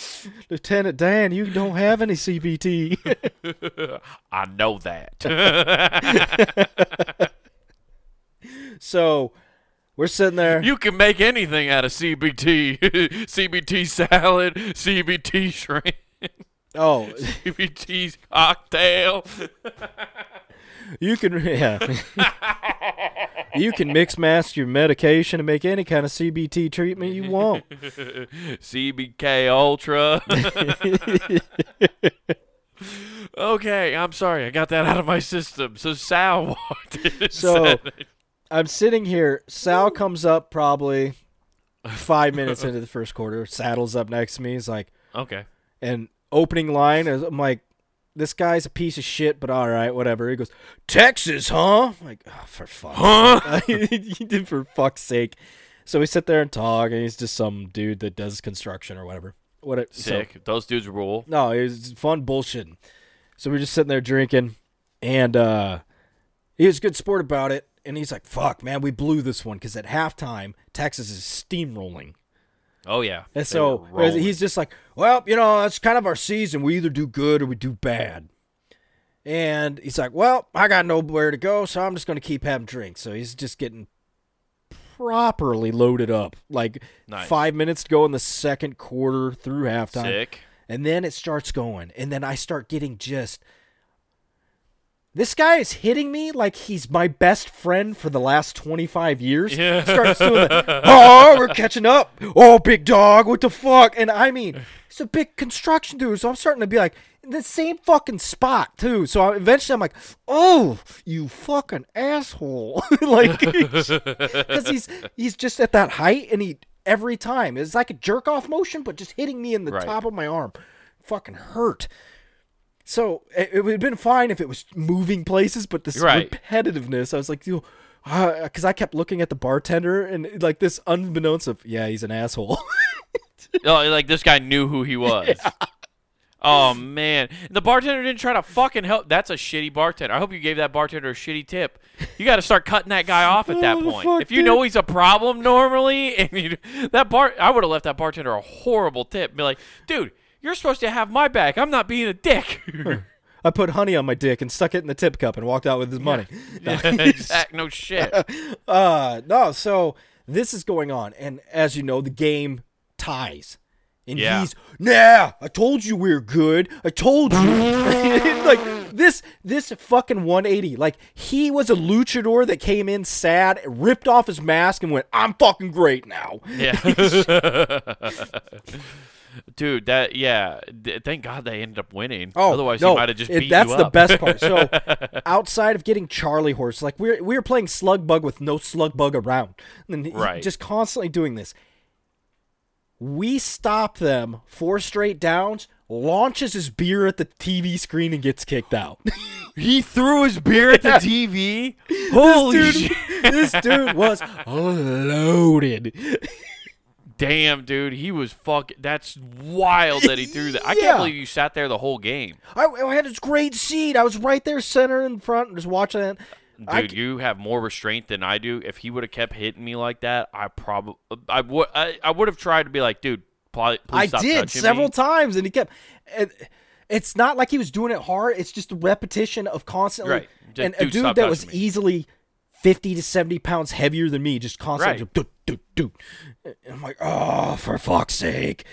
Lieutenant Dan, you don't have any CBT. I know that. so we're sitting there. you can make anything out of CBT. CBT salad, CBT shrimp, oh, CBT cocktail. you can yeah. You can mix mask your medication and make any kind of CBT treatment you want. CBK Ultra. okay, I'm sorry. I got that out of my system. So Sal walked in So- I'm sitting here. Sal comes up probably five minutes into the first quarter. Saddles up next to me. He's like, okay. and opening line is I'm like, this guy's a piece of shit, but all right, whatever. He goes, Texas, huh? I'm like, oh, for fuck's Huh? he did for fuck's sake. So we sit there and talk, and he's just some dude that does construction or whatever. What so- Sick. Those dudes rule. no, it was fun bullshitting. So we're just sitting there drinking, and uh, he was a good sport about it. And he's like, "Fuck, man, we blew this one because at halftime Texas is steamrolling." Oh yeah. And so he's just like, "Well, you know, that's kind of our season. We either do good or we do bad." And he's like, "Well, I got nowhere to go, so I'm just going to keep having drinks." So he's just getting properly loaded up. Like Nice. five minutes to go in the second quarter through halftime. sick. And then it starts going. And then I start getting just This guy is hitting me like he's my best friend for the last 25 years. Yeah. Starts doing the, oh, we're catching up. Oh, big dog, what the fuck? And I mean, he's a big construction dude, so I'm starting to be like, in the same fucking spot, too. So I, eventually I'm like, oh, you fucking asshole. like, because he's, he's just at that height and he, every time, it's like a jerk off motion, but just hitting me in the Right. top of my arm. Fucking hurt. So it, it would have been fine if it was moving places, but this Right. repetitiveness, I was like, you, uh, because I kept looking at the bartender and like this unbeknownst of, yeah, he's an asshole. Oh, like this guy knew who he was. Oh man, the bartender didn't try to fucking help. That's a shitty bartender. I hope you gave that bartender a shitty tip. You got to start cutting that guy off at that Oh, point. if you know he's a problem normally, and you, that bar, I would have left that bartender a horrible tip. Be like, dude, you're supposed to have my back. I'm not being a dick. I put honey on my dick and stuck it in the tip cup and walked out with his money. exact, no shit. Uh, no, so this is going on, and as you know, the game ties. And Yeah. he's, nah, I told you we are good. I told you. like this, this fucking 180. Like he was a luchador that came in sad, ripped off his mask, and went, "I'm fucking great now." Yeah. Dude, that yeah. Thank God they ended up winning. Oh, otherwise no, he might have just it- that's the best part. So, outside of getting Charlie horse, like we're we were playing slug bug with no slug bug around, and Right. just constantly doing this. We stop them four straight downs. Launches his beer at the TV screen and gets kicked out. He threw his beer at the TV. Holy this shit! this dude was loaded. Damn, dude, he was fucking. That's wild that he threw that. I Yeah. can't believe you sat there the whole game, I, I had this great seat. I was right there, center in front, just watching it. dude. I- you have more restraint than I do. If he would have kept hitting me like that, I probably, I would, I, I would have tried to be like, dude, pl- please I stop did touching several me. times, and he kept. And it's not like he was doing it hard. It's just the repetition of constantly. Right. Just, and a "Dude, dude stop that was touching me." easily fifty to seventy pounds heavier than me, just constantly, Right. just, dude, dude, dude. And I'm like, oh, for fuck's sake!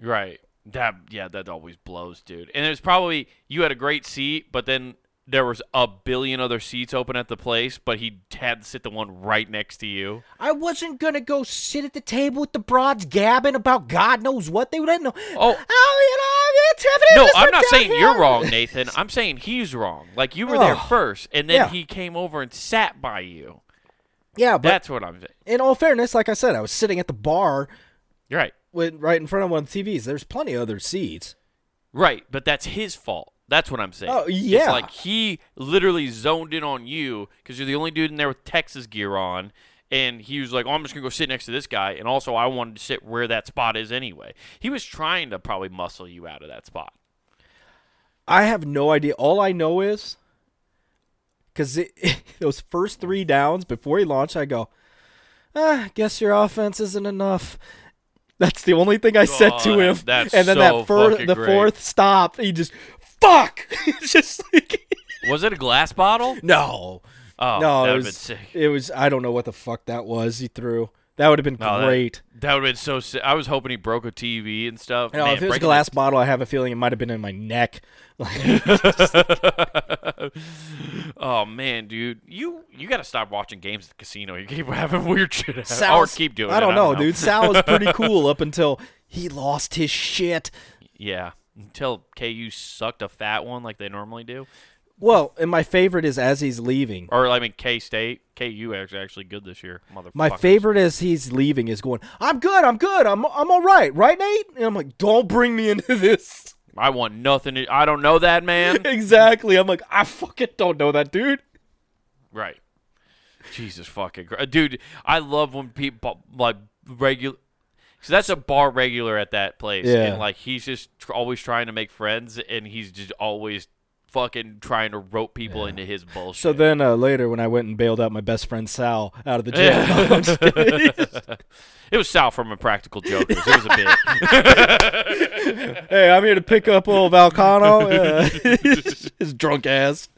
Right. That yeah, that always blows, dude. And it's probably you had a great seat, but then there was a billion other seats open at the place, but he had to sit the one right next to you. I wasn't gonna go sit at the table with the broads gabbing about God knows what they didn't know. Oh. oh, you know, it's Tiffany. No, I'm not saying here." you're wrong, Nathan. I'm saying he's wrong. Like you were there Oh. first, and then Yeah. he came over and sat by you. Yeah, but That's what I'm saying. in all fairness, like I said, I was sitting at the bar You're right. with right in front of one of the TVs. There's plenty of other seats. Right, but that's his fault. That's what I'm saying. Oh, It's yeah. like he literally zoned in on you because you're the only dude in there with Texas gear on. And he was like, oh, I'm just going to go sit next to this guy. And also, I wanted to sit where that spot is anyway. He was trying to probably muscle you out of that spot. I have no idea. All I know is because those first three downs before he launched, I go, ah, guess your offense isn't enough. That's the only thing I said Oh, to him. that's and then so that fir- the great. fourth stop, he just fuck. Just like Was it a glass bottle? no, Oh, no, that it was sick. it was. I don't know what the fuck that was. He threw. That would have been No, great. That would have been so sick. I was hoping he broke a TV and stuff. You know, Man, if it was a glass bottle, I have a feeling it might have been in my neck. oh man, dude, you you got to stop watching games at the casino. You keep having weird shit, happen. or keep doing. I it. don't know, dude. Sal was pretty cool up until he lost his shit. Yeah, until KU sucked a fat one like they normally do, Well, and my favorite is as he's leaving. or I mean K State. KU is actually good this year, motherfucker. My favorite as he's leaving is going, I'm good, I'm good, I'm I'm all right, right, Nate? And I'm like, don't bring me into this. I want nothing. To, I don't know that man. exactly. I'm like, I fucking don't know that dude. right. Jesus fucking Christ. Uh, dude. I love when people like regular. So that's a bar regular at that place, Yeah. and like he's just tr- always trying to make friends, and he's just always fucking trying to rope people into his bullshit. So then uh, later, when I went and bailed out my best friend Sal out of the jail, No, I'm just kidding. It was Sal from Impractical Jokers. It was a bit. hey, I'm here to pick up old Vulcano. Uh, his drunk ass.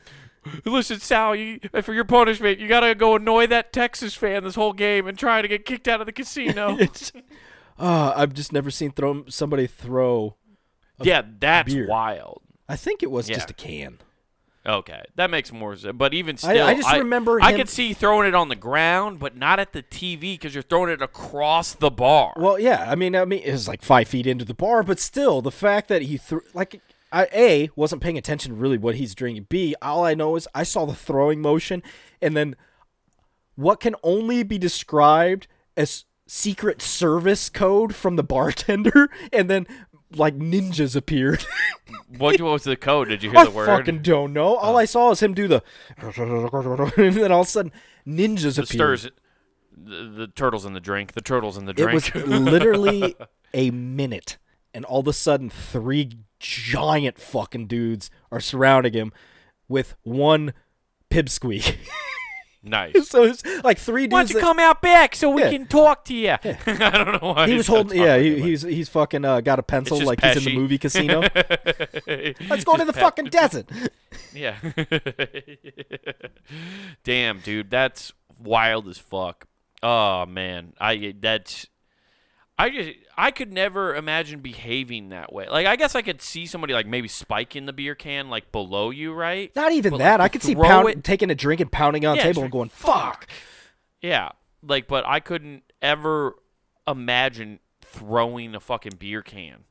Listen, Sal, you, for your punishment, you gotta go annoy that Texas fan this whole game and try to get kicked out of the casino. Uh, I've just never seen throw somebody throw. yeah, that's beer. wild. I think it was just a can. Okay, that makes more sense. But even still, I just remember I him- could see throwing it on the ground, but not at the TV because you're throwing it across the bar. Well, yeah. I mean, I mean, it was like five feet into the bar, but still, the fact that he threw like. I, a wasn't paying attention to really what he's drinking. B all I know is I saw the throwing motion, and then what can only be described as secret service code from the bartender, and then like ninjas appeared. what was the code? Did you hear I the word? Oh. fucking don't know. All oh. I saw is him do the, and then all of a sudden ninjas the appeared. stirs, the, the turtles in the drink. The turtles in the drink. It was literally a minute, and all of a sudden, three giant fucking dudes are surrounding him with one pipsqueak. Nice. so it's like three dudes. Why don't you that- come out back so we Yeah. can talk to you? I don't know why he was holding, yeah, he, he's he's fucking uh, got a pencil like he's in the movie Casino. Let's go to the fucking desert. Yeah. Damn, dude, that's wild as fuck. Oh man, I that's I just I could never imagine behaving that way. Like I guess I could see somebody like maybe spiking the beer can like below you, right? Not even But, that. like, I could see pound, it- taking a drink and pounding on the Yeah, table and going, "Fuck." Yeah, like but I couldn't ever imagine throwing a fucking beer can.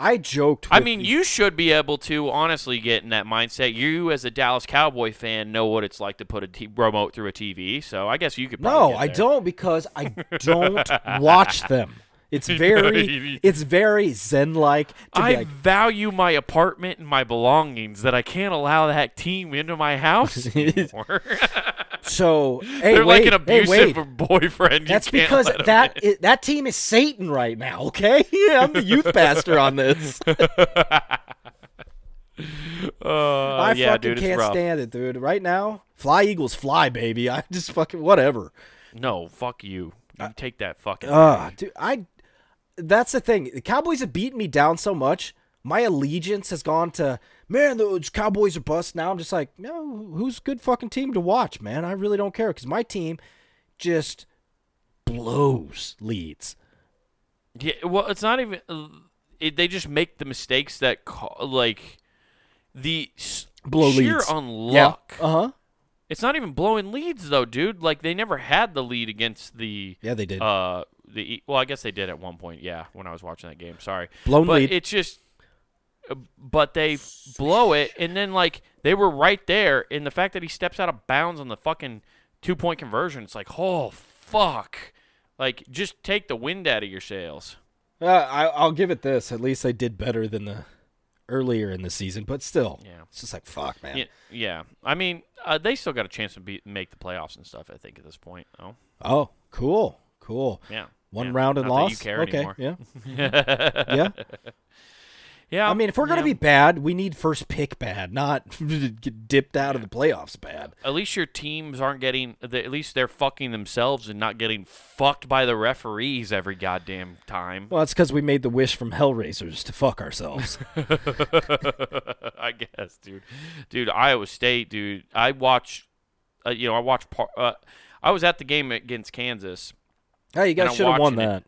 I joked. I mean, the- you should be able to honestly get in that mindset. You, as a Dallas Cowboy fan, know what it's like to put a t- remote through a TV. So I guess you could. probably No, I don't because I don't watch them. It's very, it's very zen-like. To be I like, value my apartment and my belongings that I can't allow that team into my house anymore. so, hey, They're wait, like an hey, abusive wait. boyfriend. That's because let 'em that that team is Satan right now. Okay, yeah, I'm the youth pastor on this. Uh, I yeah, fucking dude, can't rough. stand it, dude. Right now, fly Eagles fly, baby. I just fucking whatever. No, fuck you. You take that fucking. Uh, dude, I. That's the thing. The Cowboys have beaten me down so much. My allegiance has gone to man. Those Cowboys are bust now. I'm just like, no, who's a good fucking team to watch, man? I really don't care because my team just blows leads. Yeah, well, it's not even. It, they just make the mistakes that, ca- like, the Blow sheer leads. on luck. Uh huh. It's not even blowing leads though, dude. Like they never had the lead against the Yeah, they did. uh the E- well, I guess they did at one point. Yeah, when I was watching that game. Sorry, Blown but lead. it's just. uh, But they blow it, and then like they were right there, and the fact that he steps out of bounds on the fucking two point conversion, it's like, oh fuck, like just take the wind out of your sails. Uh, I, I'll give it this. At least they did better than the earlier in the season, but still, Yeah. it's just like fuck, man. Yeah, yeah. I mean, uh, they still got a chance to be make the playoffs and stuff. I think at this point. Oh, Oh, cool, cool. yeah. One Yeah. round and Not that lost. you care okay, anymore. yeah, yeah. Yeah. I mean, if we're gonna yeah. be bad, we need first pick bad, not get dipped out of the playoffs bad. at least your teams aren't getting. At least they're fucking themselves and not getting fucked by the referees every goddamn time. Well, it's because we made the wish from Hellraisers to fuck ourselves. I guess, dude. Dude, Iowa State, dude. I watched. Uh, you know, I watched. Par- uh, I was at the game against Kansas. Hey, you guys should have won watching it. that.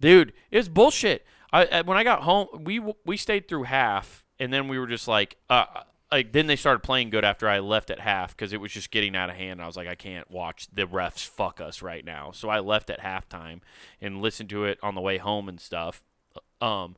dude it was bullshit I, uh, when i got home we we stayed through half and then we were just like uh like then they started playing good after i left at half because it was just getting out of hand i was like i can't watch the refs fuck us right now so i left at halftime and listened to it on the way home and stuff um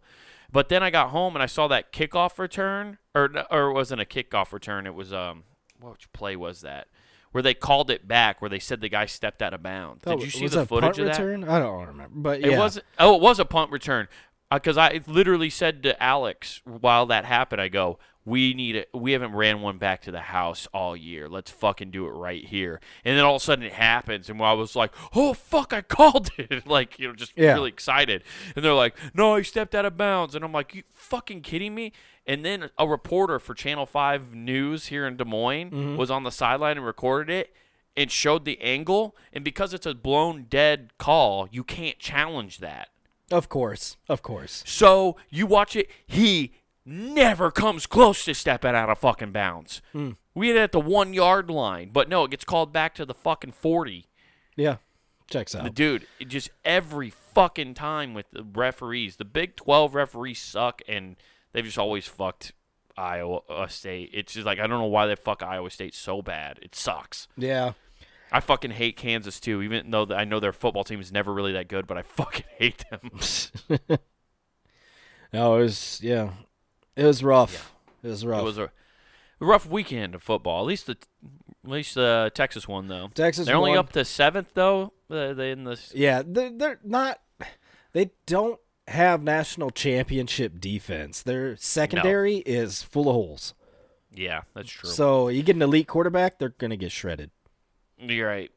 but then i got home and i saw that kickoff return or or it wasn't a kickoff return it was um which play was that where they called it back where they said the guy stepped out of bounds did Oh, you see was the that a footage punt of that return? I don't remember, but it yeah. wasn't. Oh, it was a punt return. Uh, because I literally said to Alex while that happened, I go, "We need it. We haven't ran one back to the house all year. Let's fucking do it right here." And then all of a sudden it happens, and I was like, "Oh fuck, I called it!" like you know, just Yeah. really excited. And they're like, "No, he stepped out of bounds," and I'm like, "You fucking kidding me?" And then a reporter for Channel Five News here in Des Moines Mm-hmm. was on the sideline and recorded it and showed the angle. And because it's a blown dead call, you can't challenge that. Of course, of course. So you watch it, he never comes close to stepping out of fucking bounds. Hmm. We had it at the one yard line, but no, it gets called back to the fucking 40. Yeah, checks The out. dude, it just every fucking time with the referees. The Big 12 referees suck, and they've just always fucked Iowa uh, State. It's just like I don't know why they fuck Iowa State so bad. It sucks. Yeah. I fucking hate Kansas too, even though I know their football team is never really that good, but I fucking hate them. No, it was yeah. It was rough. It was rough. It was a rough weekend of football. At least the at least uh, Texas one though. Texas They're only up to seventh though. Uh, they in the Yeah, they're, they're not. They don't have national championship defense. Their secondary is full of holes. yeah, that's true. So you get an elite quarterback, they're gonna get shredded. You're right.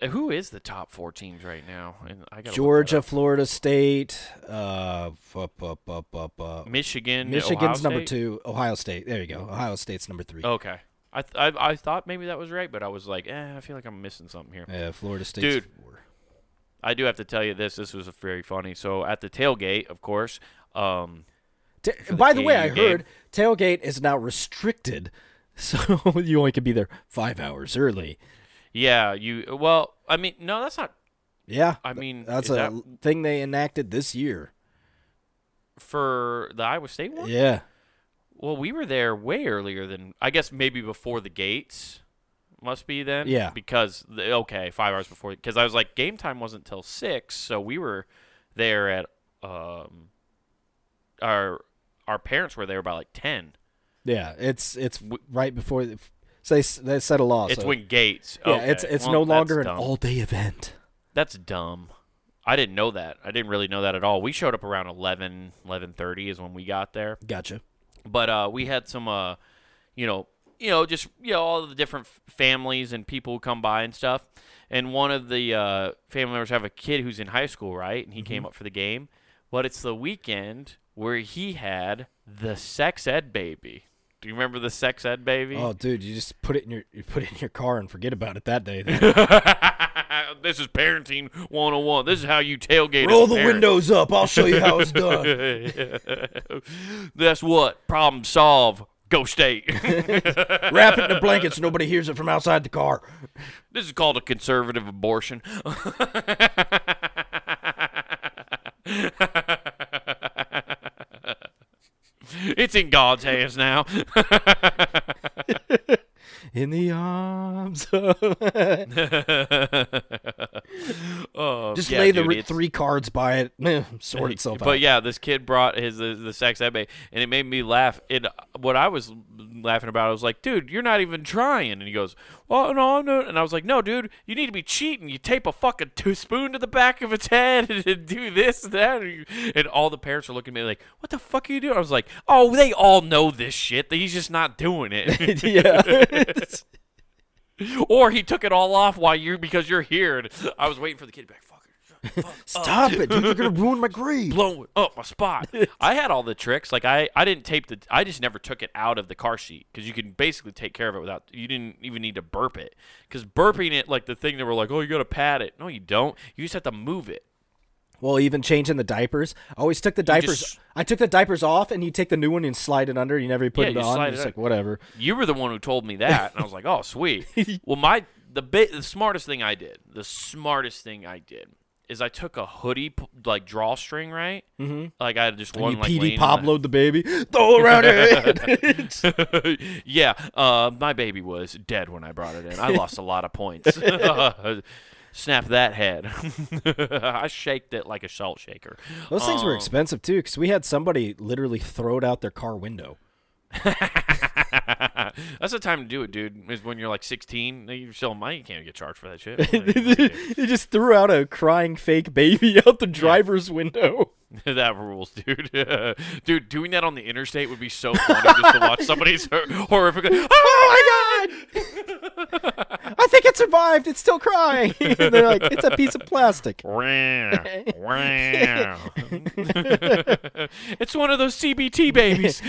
Uh, Who is the top four teams right now? And I got Georgia, Florida State, uh, up, up, up, up, up. Michigan, Michigan's number State? two. Ohio State. There you go. Ohio State's number three. Okay, I, th- I I thought maybe that was right, but I was like, eh, I feel like I'm missing something here. Yeah, Florida State's Dude. four. I do have to tell you this. This was very funny. So at the tailgate, of course, um, Ta- the by the way, I game. heard tailgate is now restricted, so you only can be there five hours early. yeah, you. Well, I mean, no, that's not. Yeah, I mean, that's a that thing they enacted this year. for the Iowa State one. Yeah, Well, we were there way earlier than I guess maybe before the gates. Must be then. Yeah. Because the, okay, five hours before. Because I was like, game time wasn't till six, so we were there at um. Our our parents were there by like ten. yeah. It's it's right before the, so they they set a law. It's so, when gates. yeah, okay. it's it's Well, no longer an all day event. That's dumb. I didn't know that. I didn't really know that at all. We showed up around 11, 11.30 is when we got there. Gotcha. But uh, we had some, uh, you know, you know, just you know, all the different f- families and people who come by and stuff. And one of the uh, family members have a kid who's in high school, right? And he came Mm-hmm. up for the game. But it's the weekend where he had the sex ed baby. Do you remember the sex ed baby? Oh, dude, you just put it in your you put it in your car and forget about it that day. this is parenting 101. This is how you tailgate. Roll the windows up. I'll show you how it's done. That's what. Problem solve. Go state. Wrap it in the blankets so nobody hears it from outside the car. this is called a conservative abortion. it's in God's hands now. In the arms. of- Oh, Just yeah, lay the dude, re- it's- three cards by it. eh, Sort itself But out. yeah, this kid brought his the, the sex ed baby, and it made me laugh. It what I was laughing about, I was like, "Dude, you're not even trying." And he goes, "Well, no, no." And I was like, "No, dude, you need to be cheating. You tape a fucking two spoon to the back of its head and do this, that." And you- And all the parents are looking at me like, "What the fuck are you doing?" I was like, "Oh, they all know this shit. He's just not doing it." yeah. or he took it all off while you because you're here. And I was waiting for the kid back. be "Fuck it." up." Stop it, dude. You're going to ruin my grade. Blow up my spot. I had all the tricks. Like I, I didn't tape the. I just never took it out of the car seat because you can basically take care of it without. You didn't even need to burp it because burping it, like the thing that were like, oh, you got to pat it. No, you don't. You just have to move it. Well, even changing the diapers. I always took the diapers. just- I took the diapers off, and you take the new one and slide it under. You never put Yeah, it you on. It's it like whatever. You were the one who told me that, and I was like, oh, sweet. well, my the bit the smartest thing I did, the smartest thing I did. Is I took a hoodie like drawstring right, mm-hmm. like I had just one you like PD in the- the baby. Throw it around head. yeah, uh, my baby was dead when I brought it in. I lost a lot of points. Snap that head. I shaked it like a salt shaker. Those things were Um, expensive too, because we had somebody literally throw it out their car window. That's the time to do it, dude. Is when you're like 16. You're still money. You can't get charged for that shit. You they just threw out a crying fake baby out the driver's window. that rules, dude. dude, doing that on the interstate would be so funny just to watch somebody's hor- horrific. Oh my god! I think it survived. It's still crying. they're like, it's a piece of plastic. It's one of those CBT babies.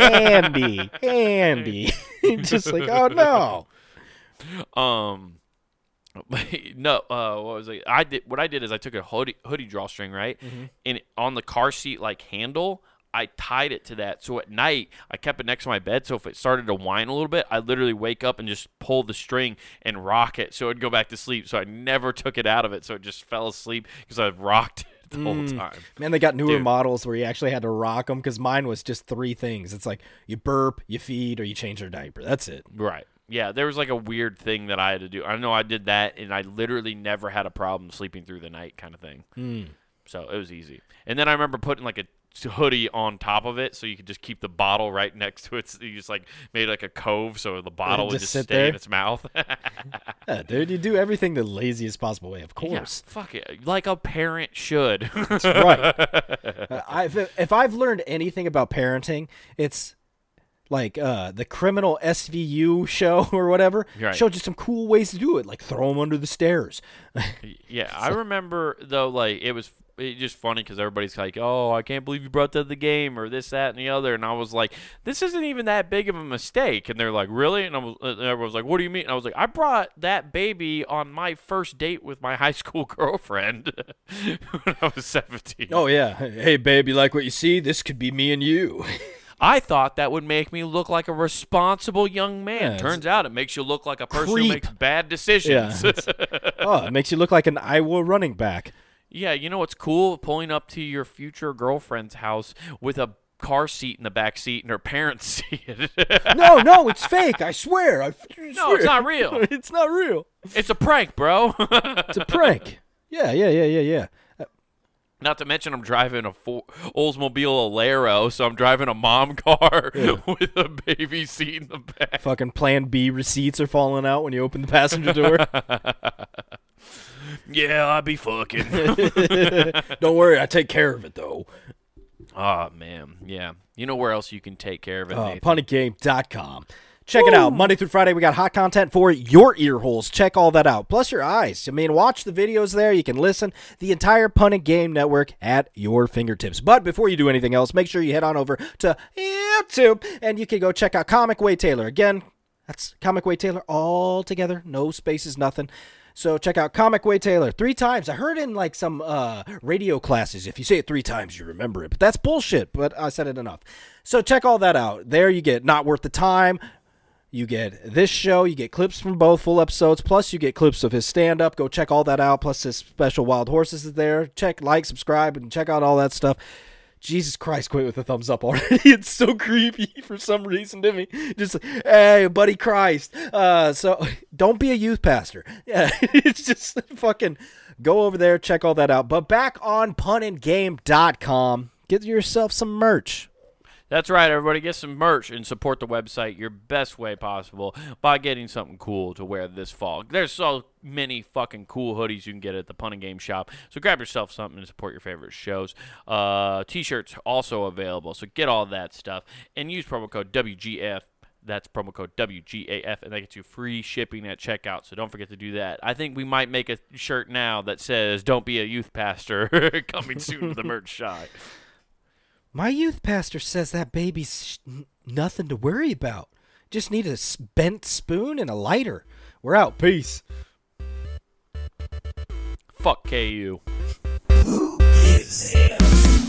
Andy, Andy. Just like, oh no. Um, no. Uh, what was it? I did. What I did is I took a hoodie hoodie drawstring right, and on the car seat like handle, I tied it to that. So at night, I kept it next to my bed. So if it started to whine a little bit, I'd literally wake up and just pull the string and rock it, so it'd go back to sleep. So I never took it out of it. So it just fell asleep because I rocked it the whole time. Man, they got newer Dude. models where you actually had to rock them because mine was just three things. It's like you burp, you feed, or you change your diaper. That's it. Right. Yeah, there was like a weird thing that I had to do. I know I did that, and I literally never had a problem sleeping through the night, kind of thing. Mm. So it was easy. And then I remember putting like a hoodie on top of it, so you could just keep the bottle right next to it. So you just like made like a cove, so the bottle would just just sit stay there? in its mouth. Yeah, dude, you do everything the laziest possible way, of yeah, course. fuck it, like a parent should. That's right. Uh, I've, if I've learned anything about parenting, it's like uh, the criminal SVU show or whatever Right. showed you some cool ways to do it, like throw them under the stairs. Yeah, I remember though, like it was it just funny because everybody's like, "Oh, I can't believe you brought that to the game," or this, that, and the other, and I was like, "This isn't even that big of a mistake," and they're like, "Really?" And I was, and everyone was like, "What do you mean?" And I was like, "I brought that baby on my first date with my high school girlfriend when I was 17. Oh yeah, hey babe, you like what you see? This could be me and you. I thought that would make me look like a responsible young man. Yeah, Turns out it makes you look like a person Creep. who makes bad decisions. oh, it makes you look like an Iowa running back. Yeah, you know what's cool? Pulling up to your future girlfriend's house with a car seat in the back seat and her parents see it. No, no, it's fake. I swear. I no, it's not real. it's not real. It's a prank, bro. It's a prank. yeah, yeah, yeah, yeah, yeah. Not to mention I'm driving a Fo- Oldsmobile Alero, so I'm driving a mom car with a baby seat in the back. Fucking Plan B receipts are falling out when you open the passenger door. Yeah, I be fucking. Don't worry, I take care of it though. oh man, yeah. You know where else you can take care of it? Uh, Nathan? Check it out. Monday through Friday, we got hot content for your ear holes. Check all that out. Plus your eyes. I mean, watch the videos there. You can listen. The entire and Game Network at your fingertips. But before you do anything else, make sure you head on over to YouTube and you can go check out Comic Wade Taylor. Again, that's Comic Wade Taylor all together. No spaces, nothing. So check out Comic Wade Taylor three times. I heard in like some uh, radio classes, if you say it three times, you remember it. But that's bullshit. But I said it enough. So check all that out. There you get not worth the time. You get this show. You get clips from both full episodes. Plus, you get clips of his stand up. Go check all that out. Plus, his special Wild Horses is there. Check, like, subscribe, and check out all that stuff. Jesus Christ, quit with the thumbs up already. It's so creepy for some reason to me. Just hey, buddy Christ. Uh, so don't be a youth pastor. Yeah, it's just fucking go over there, check all that out. But back on punandgame.com, get yourself some merch. That's right, everybody. Get some merch and support the website your best way possible by getting something cool to wear this fall. There's so many fucking cool hoodies you can get at the Pun and Game shop. So grab yourself something to support your favorite shows. Uh, t-shirts also available. So get all that stuff and use promo code WGAF. That's promo code WGAF, and that gets you free shipping at checkout. So don't forget to do that. I think we might make a shirt now that says "Don't be a youth pastor." coming soon to the merch shop. My youth pastor says that baby's sh- nothing to worry about. Just need a bent spoon and a lighter. We're out. Peace. Fuck KU. Who gives him?